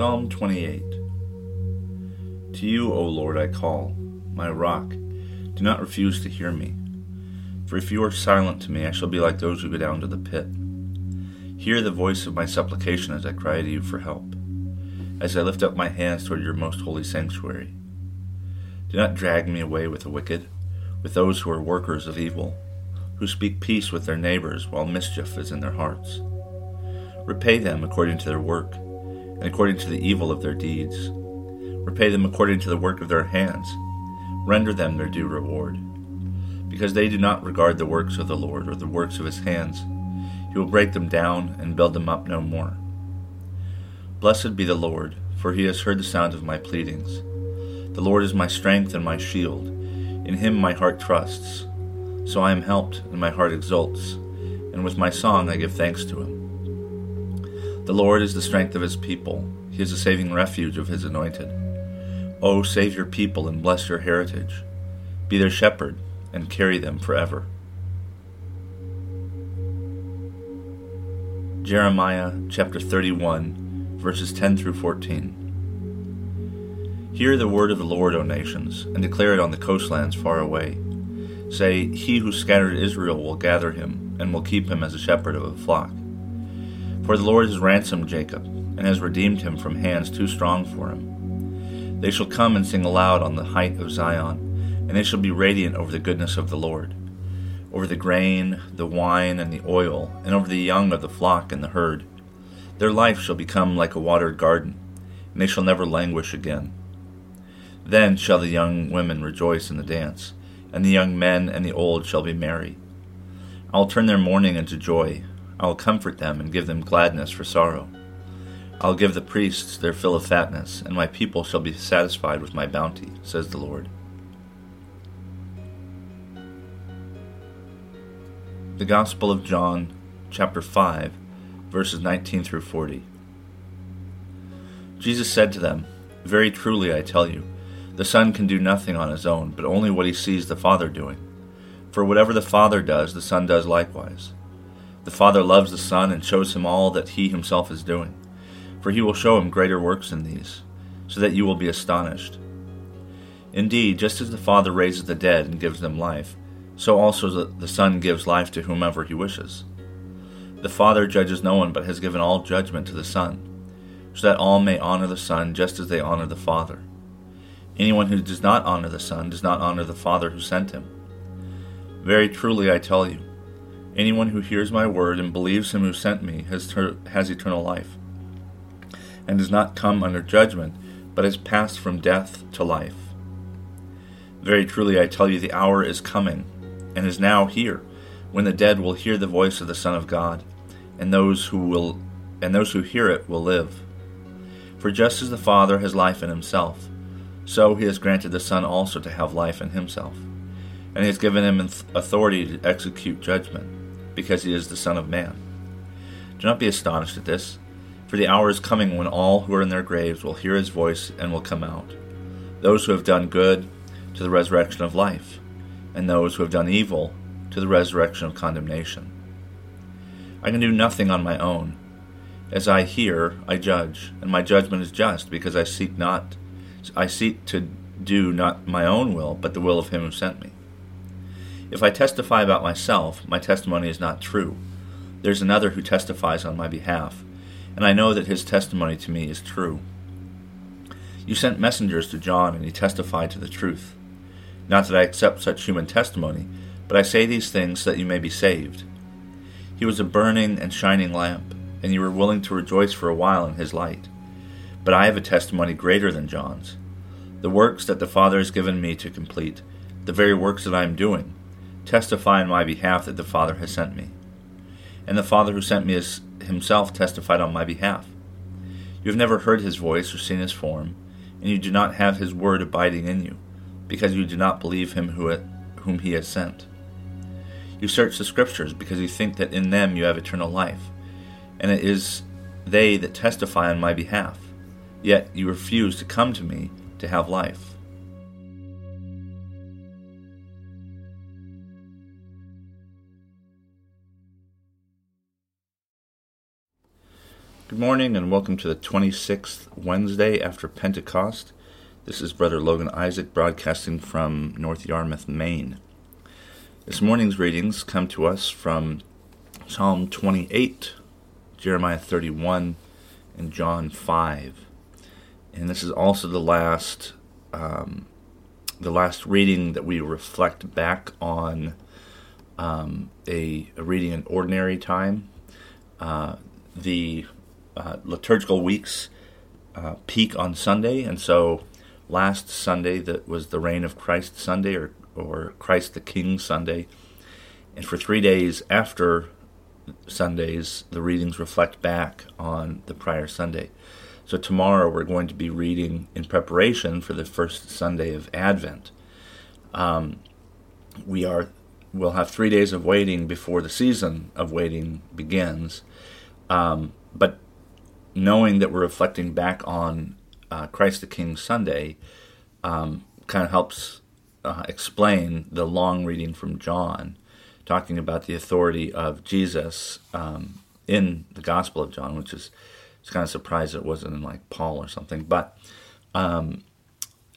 Psalm 28 To you, O Lord, I call, my rock. Do not refuse to hear me. For if you are silent to me, I shall be like those who go down to the pit. Hear the voice of my supplication as I cry to you for help, as I lift up my hands toward your most holy sanctuary. Do not drag me away with the wicked, with those who are workers of evil, who speak peace with their neighbors while mischief is in their hearts. Repay them according to their work according to the evil of their deeds. Repay them according to the work of their hands. Render them their due reward. Because they do not regard the works of the Lord or the works of his hands, he will break them down and build them up no more. Blessed be the Lord, for he has heard the sound of my pleadings. The Lord is my strength and my shield. In him my heart trusts. So I am helped, and my heart exults, and with my song I give thanks to him. The Lord is the strength of his people, he is a saving refuge of his anointed. O save your people and bless your heritage. Be their shepherd and carry them forever. Jeremiah chapter 31, verses 10 through 14. Hear the word of the Lord, O nations, and declare it on the coastlands far away. Say, He who scattered Israel will gather him, and will keep him as a shepherd of a flock. For the Lord has ransomed Jacob, and has redeemed him from hands too strong for him. They shall come and sing aloud on the height of Zion, and they shall be radiant over the goodness of the Lord, over the grain, the wine, and the oil, and over the young of the flock and the herd. Their life shall become like a watered garden, and they shall never languish again. Then shall the young women rejoice in the dance, and the young men and the old shall be merry. I will turn their mourning into joy I will comfort them and give them gladness for sorrow. I will give the priests their fill of fatness, and my people shall be satisfied with my bounty, says the Lord. The Gospel of John, chapter 5, verses 19 through 40. Jesus said to them, Very truly I tell you, the Son can do nothing on his own, but only what he sees the Father doing. For whatever the Father does, the Son does likewise. The Father loves the Son and shows him all that he himself is doing, for he will show him greater works than these, so that you will be astonished. Indeed, just as the Father raises the dead and gives them life, so also the Son gives life to whomever he wishes. The Father judges no one, but has given all judgment to the Son, so that all may honor the Son just as they honor the Father. Anyone who does not honor the Son does not honor the Father who sent him. Very truly I tell you, Anyone who hears my word and believes him who sent me has, ter- has eternal life, and does not come under judgment, but has passed from death to life. Very truly I tell you, the hour is coming, and is now here, when the dead will hear the voice of the Son of God, and those who will and those who hear it will live. For just as the Father has life in himself, so he has granted the Son also to have life in himself, and he has given him authority to execute judgment because he is the Son of Man. Do not be astonished at this, for the hour is coming when all who are in their graves will hear his voice and will come out. Those who have done good to the resurrection of life, and those who have done evil to the resurrection of condemnation. I can do nothing on my own. As I hear, I judge, and my judgment is just, because I seek not I seek to do not my own will, but the will of him who sent me. If I testify about myself, my testimony is not true. There's another who testifies on my behalf, and I know that his testimony to me is true. You sent messengers to John, and he testified to the truth. Not that I accept such human testimony, but I say these things that you may be saved. He was a burning and shining lamp, and you were willing to rejoice for a while in his light. But I have a testimony greater than John's. The works that the Father has given me to complete, the very works that I am doing, testify on my behalf that the Father has sent me. And the Father who sent me is himself testified on my behalf. You have never heard his voice or seen his form, and you do not have his word abiding in you, because you do not believe him who, whom he has sent. You search the Scriptures because you think that in them you have eternal life, and it is they that testify on my behalf. Yet you refuse to come to me to have life. Good morning and welcome to the 26th Wednesday after Pentecost. This is Brother Logan Isaac broadcasting from North Yarmouth, Maine. This morning's readings come to us from Psalm 28, Jeremiah 31, and John 5. And this is also the last um, the last reading that we reflect back on um, a, a, reading in ordinary time. Uh, the uh, liturgical weeks uh, peak on Sunday, and so last Sunday that was the reign of Christ Sunday or or Christ the King Sunday, and for three days after Sundays, the readings reflect back on the prior Sunday. So tomorrow we're going to be reading in preparation for the first Sunday of Advent. Um, we are we'll have three days of waiting before the season of waiting begins. Um, but knowing that we're reflecting back on uh, Christ the King Sunday um, kind of helps uh, explain the long reading from John, talking about the authority of Jesus um, in the Gospel of John, which is it's kind of surprised it wasn't in like Paul or something. But um,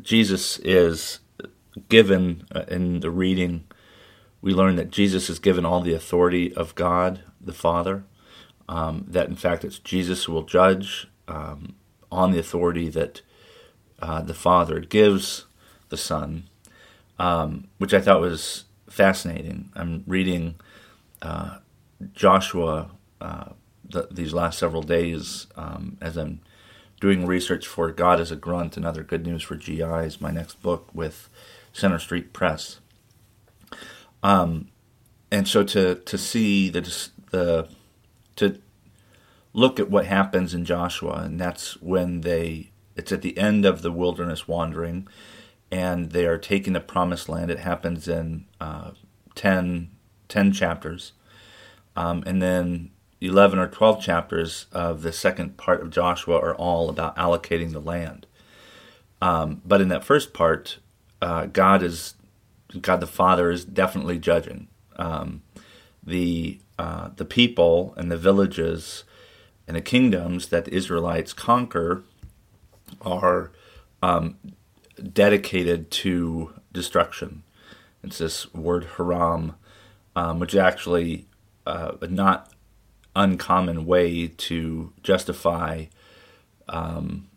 Jesus is given uh, in the reading. We learn that Jesus is given all the authority of God the Father um, that in fact it's Jesus who will judge um, on the authority that uh, the Father gives the Son, um, which I thought was fascinating. I'm reading uh, Joshua uh, the, these last several days um, as I'm doing research for God is a Grunt and other good news for GIs, my next book with Center Street Press. Um, and so to to see the the to look at what happens in Joshua, and that's when they, it's at the end of the wilderness wandering, and they are taking the promised land. It happens in uh, 10, 10 chapters. Um, and then 11 or 12 chapters of the second part of Joshua are all about allocating the land. Um, but in that first part, uh, God is God the Father is definitely judging. Um, the uh, the people and the villages and the kingdoms that the Israelites conquer are um, dedicated to destruction. It's this word haram, um, which is actually uh, a not uncommon way to justify, um,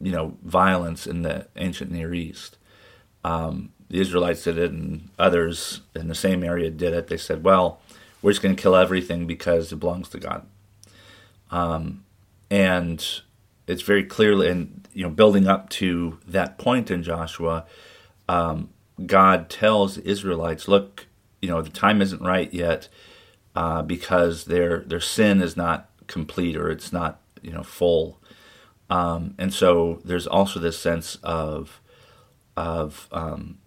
you know, violence in the ancient Near East. Um, the Israelites did it, and others in the same area did it. They said, "Well, we're just going to kill everything because it belongs to God." Um, and it's very clearly, and you know, building up to that point in Joshua, um, God tells Israelites, "Look, you know, the time isn't right yet uh, because their their sin is not complete or it's not you know full." Um, and so there's also this sense of of um,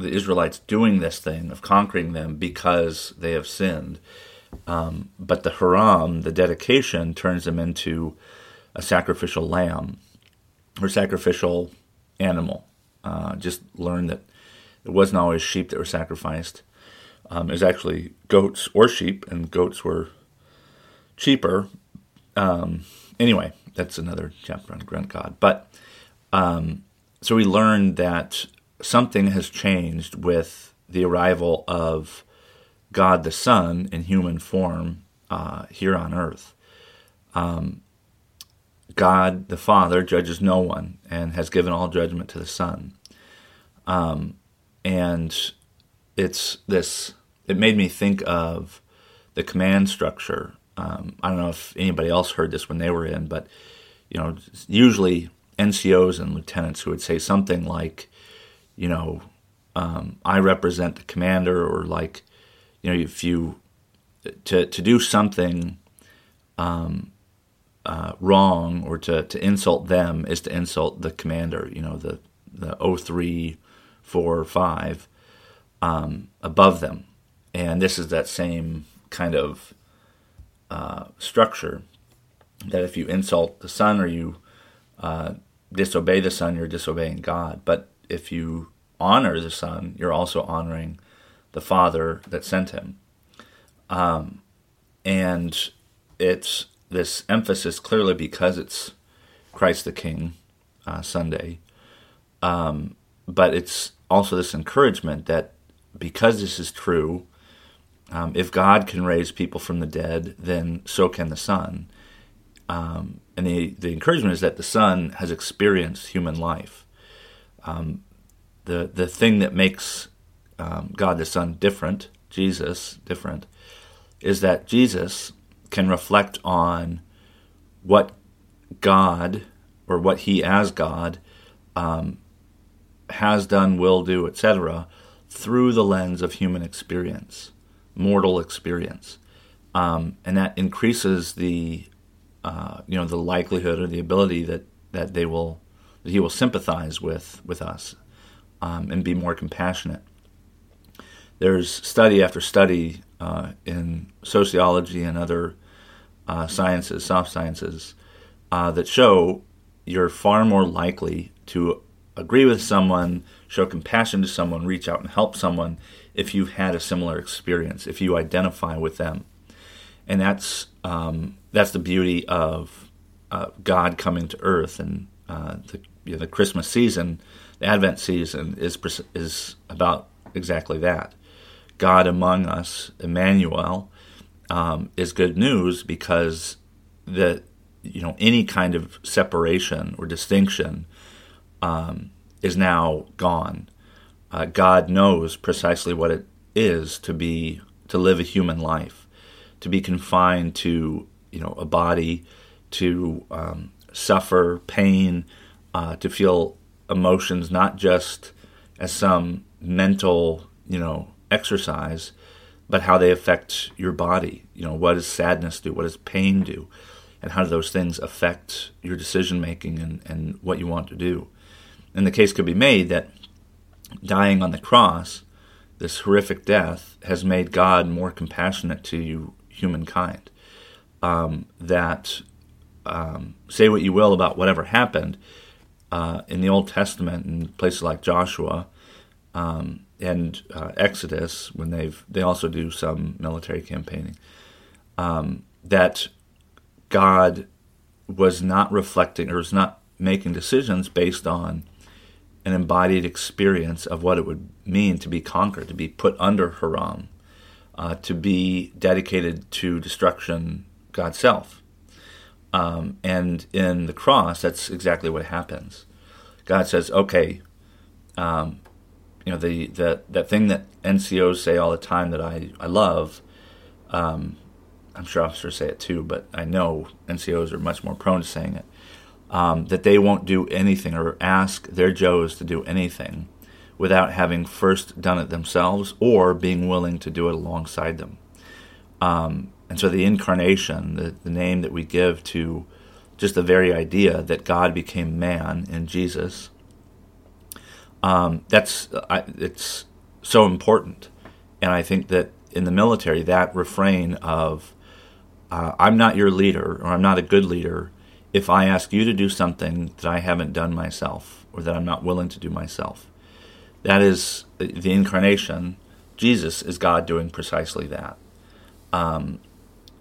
the Israelites doing this thing of conquering them because they have sinned. Um, but the haram, the dedication, turns them into a sacrificial lamb or sacrificial animal. Uh, just learn that it wasn't always sheep that were sacrificed. Um, it was actually goats or sheep, and goats were cheaper. Um, anyway, that's another chapter on grunt god. But um, so we learned that something has changed with the arrival of God the Son in human form uh, here on earth. Um, God the Father judges no one and has given all judgment to the Son. Um, and it's this, it made me think of the command structure. Um, I don't know if anybody else heard this when they were in, but you know, usually NCOs and lieutenants who would say something like, you know, um, I represent the commander, or like, you know, if you to to do something um, uh, wrong or to, to insult them is to insult the commander, you know, the, the 03, 4, 5 um, above them. And this is that same kind of uh, structure that if you insult the son or you uh, disobey the son, you're disobeying God. But if you honor the son, you're also honoring the father that sent him. Um, and it's this emphasis clearly because it's Christ the King uh, Sunday. Um, but it's also this encouragement that because this is true, um, if God can raise people from the dead, then so can the Son. Um, and the, the encouragement is that the Son has experienced human life. Um, the, the thing that makes um, God the Son different, Jesus different, is that Jesus can reflect on what God, or what He as God, um, has done, will do, etc., through the lens of human experience, mortal experience, um, and that increases the uh, you know the likelihood or the ability that that they will that he will sympathize with with us um, and be more compassionate. There's study after study uh, in sociology and other uh, sciences, soft sciences, uh, that show you're far more likely to agree with someone, show compassion to someone, reach out and help someone if you've had a similar experience, if you identify with them. And that's um, that's the beauty of uh, God coming to earth and uh, the, you know, the Christmas season, the Advent season is is about exactly that. God among us, Emmanuel, um, is good news because that you know any kind of separation or distinction um, is now gone. Uh, God knows precisely what it is to be to live a human life, to be confined to you know a body, to um, suffer pain, uh, to feel emotions not just as some mental you know exercise, but how they affect your body. You know, what does sadness do? What does pain do? And how do those things affect your decision making and, and what you want to do? And the case could be made that dying on the cross, this horrific death, has made God more compassionate to you, humankind. Um, that um, say what you will about whatever happened uh, in the Old Testament in places like Joshua um, and uh, Exodus, when they've they also do some military campaigning, um, that God was not reflecting or was not making decisions based on an embodied experience of what it would mean to be conquered, to be put under Haram, uh, to be dedicated to destruction, God's self. Um, and in the cross, that's exactly what happens. God says, okay, um, you know, the, the that thing that NCOs say all the time that I, I love, um, I'm sure officers say it too, but I know NCOs are much more prone to saying it um, that they won't do anything or ask their Joes to do anything without having first done it themselves or being willing to do it alongside them. Um, and so the incarnation, the, the name that we give to just the very idea that God became man in Jesus, um, that's I, it's so important. And I think that in the military, that refrain of uh, "I'm not your leader" or "I'm not a good leader," if I ask you to do something that I haven't done myself or that I'm not willing to do myself. That is the incarnation. Jesus is God doing precisely that. Um,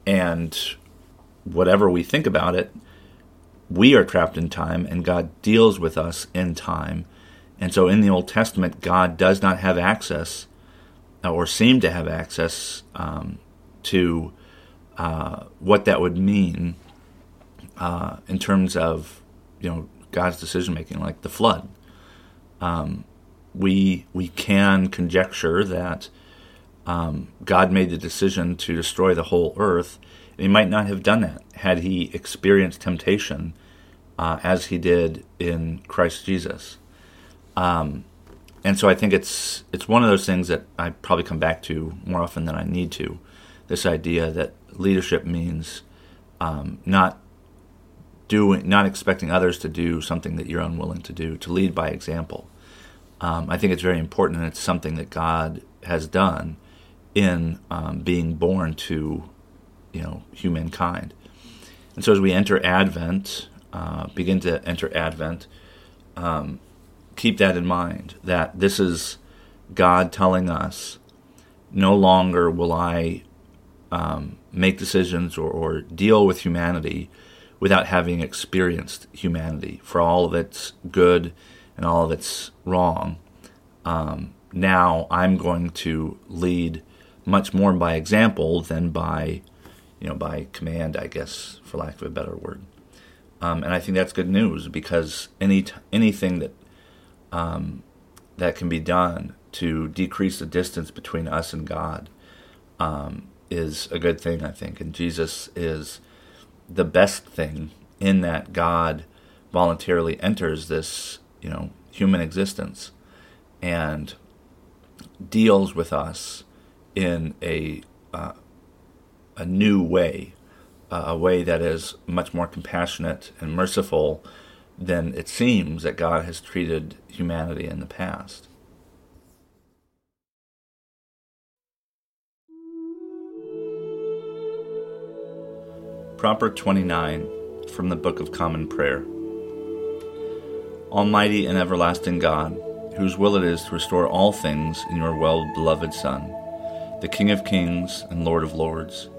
and whatever we think about it, we are trapped in time and God deals with us in time. And so in the Old Testament, God does not have access uh, or seem to have access um, to uh, what that would mean uh, in terms of you know God's decision making, like the flood. Um, we we can conjecture that um, God made the decision to destroy the whole earth. And he might not have done that had he experienced temptation uh, as he did in Christ Jesus. Um, and so I think it's it's one of those things that I probably come back to more often than I need to. This idea that leadership means um, not doing, not expecting others to do something that you're unwilling to do, to lead by example. Um, I think it's very important, and it's something that God has done in um, being born to, you know, humankind. And so as we enter Advent, uh, begin to enter Advent, um, keep that in mind that this is God telling us, no longer will I um, make decisions or, or deal with humanity without having experienced humanity for all of its good and all of its wrong. Um, now I'm going to lead much more by example than by, you know, by command, I guess, for lack of a better word. Um, and I think that's good news because any t- anything that um, that can be done to decrease the distance between us and God um, is a good thing, I think. And Jesus is the best thing in that God voluntarily enters this, you know, human existence and deals with us in a uh, a new way, uh, a way that is much more compassionate and merciful than it seems that God has treated humanity in the past. Proper 29 from the Book of Common Prayer. Almighty and everlasting God, whose will it is to restore all things in your well beloved Son, the King of kings and Lord of lords,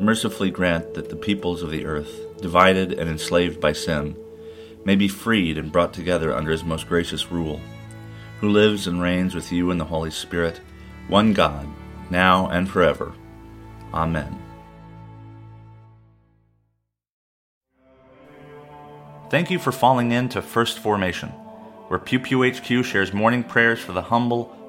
mercifully grant that the peoples of the earth, divided and enslaved by sin, may be freed and brought together under his most gracious rule, who lives and reigns with you in the Holy Spirit, one God, now and forever. Amen. Thank you for falling in to First Formation, where Pew Pew HQ shares morning prayers for the humble,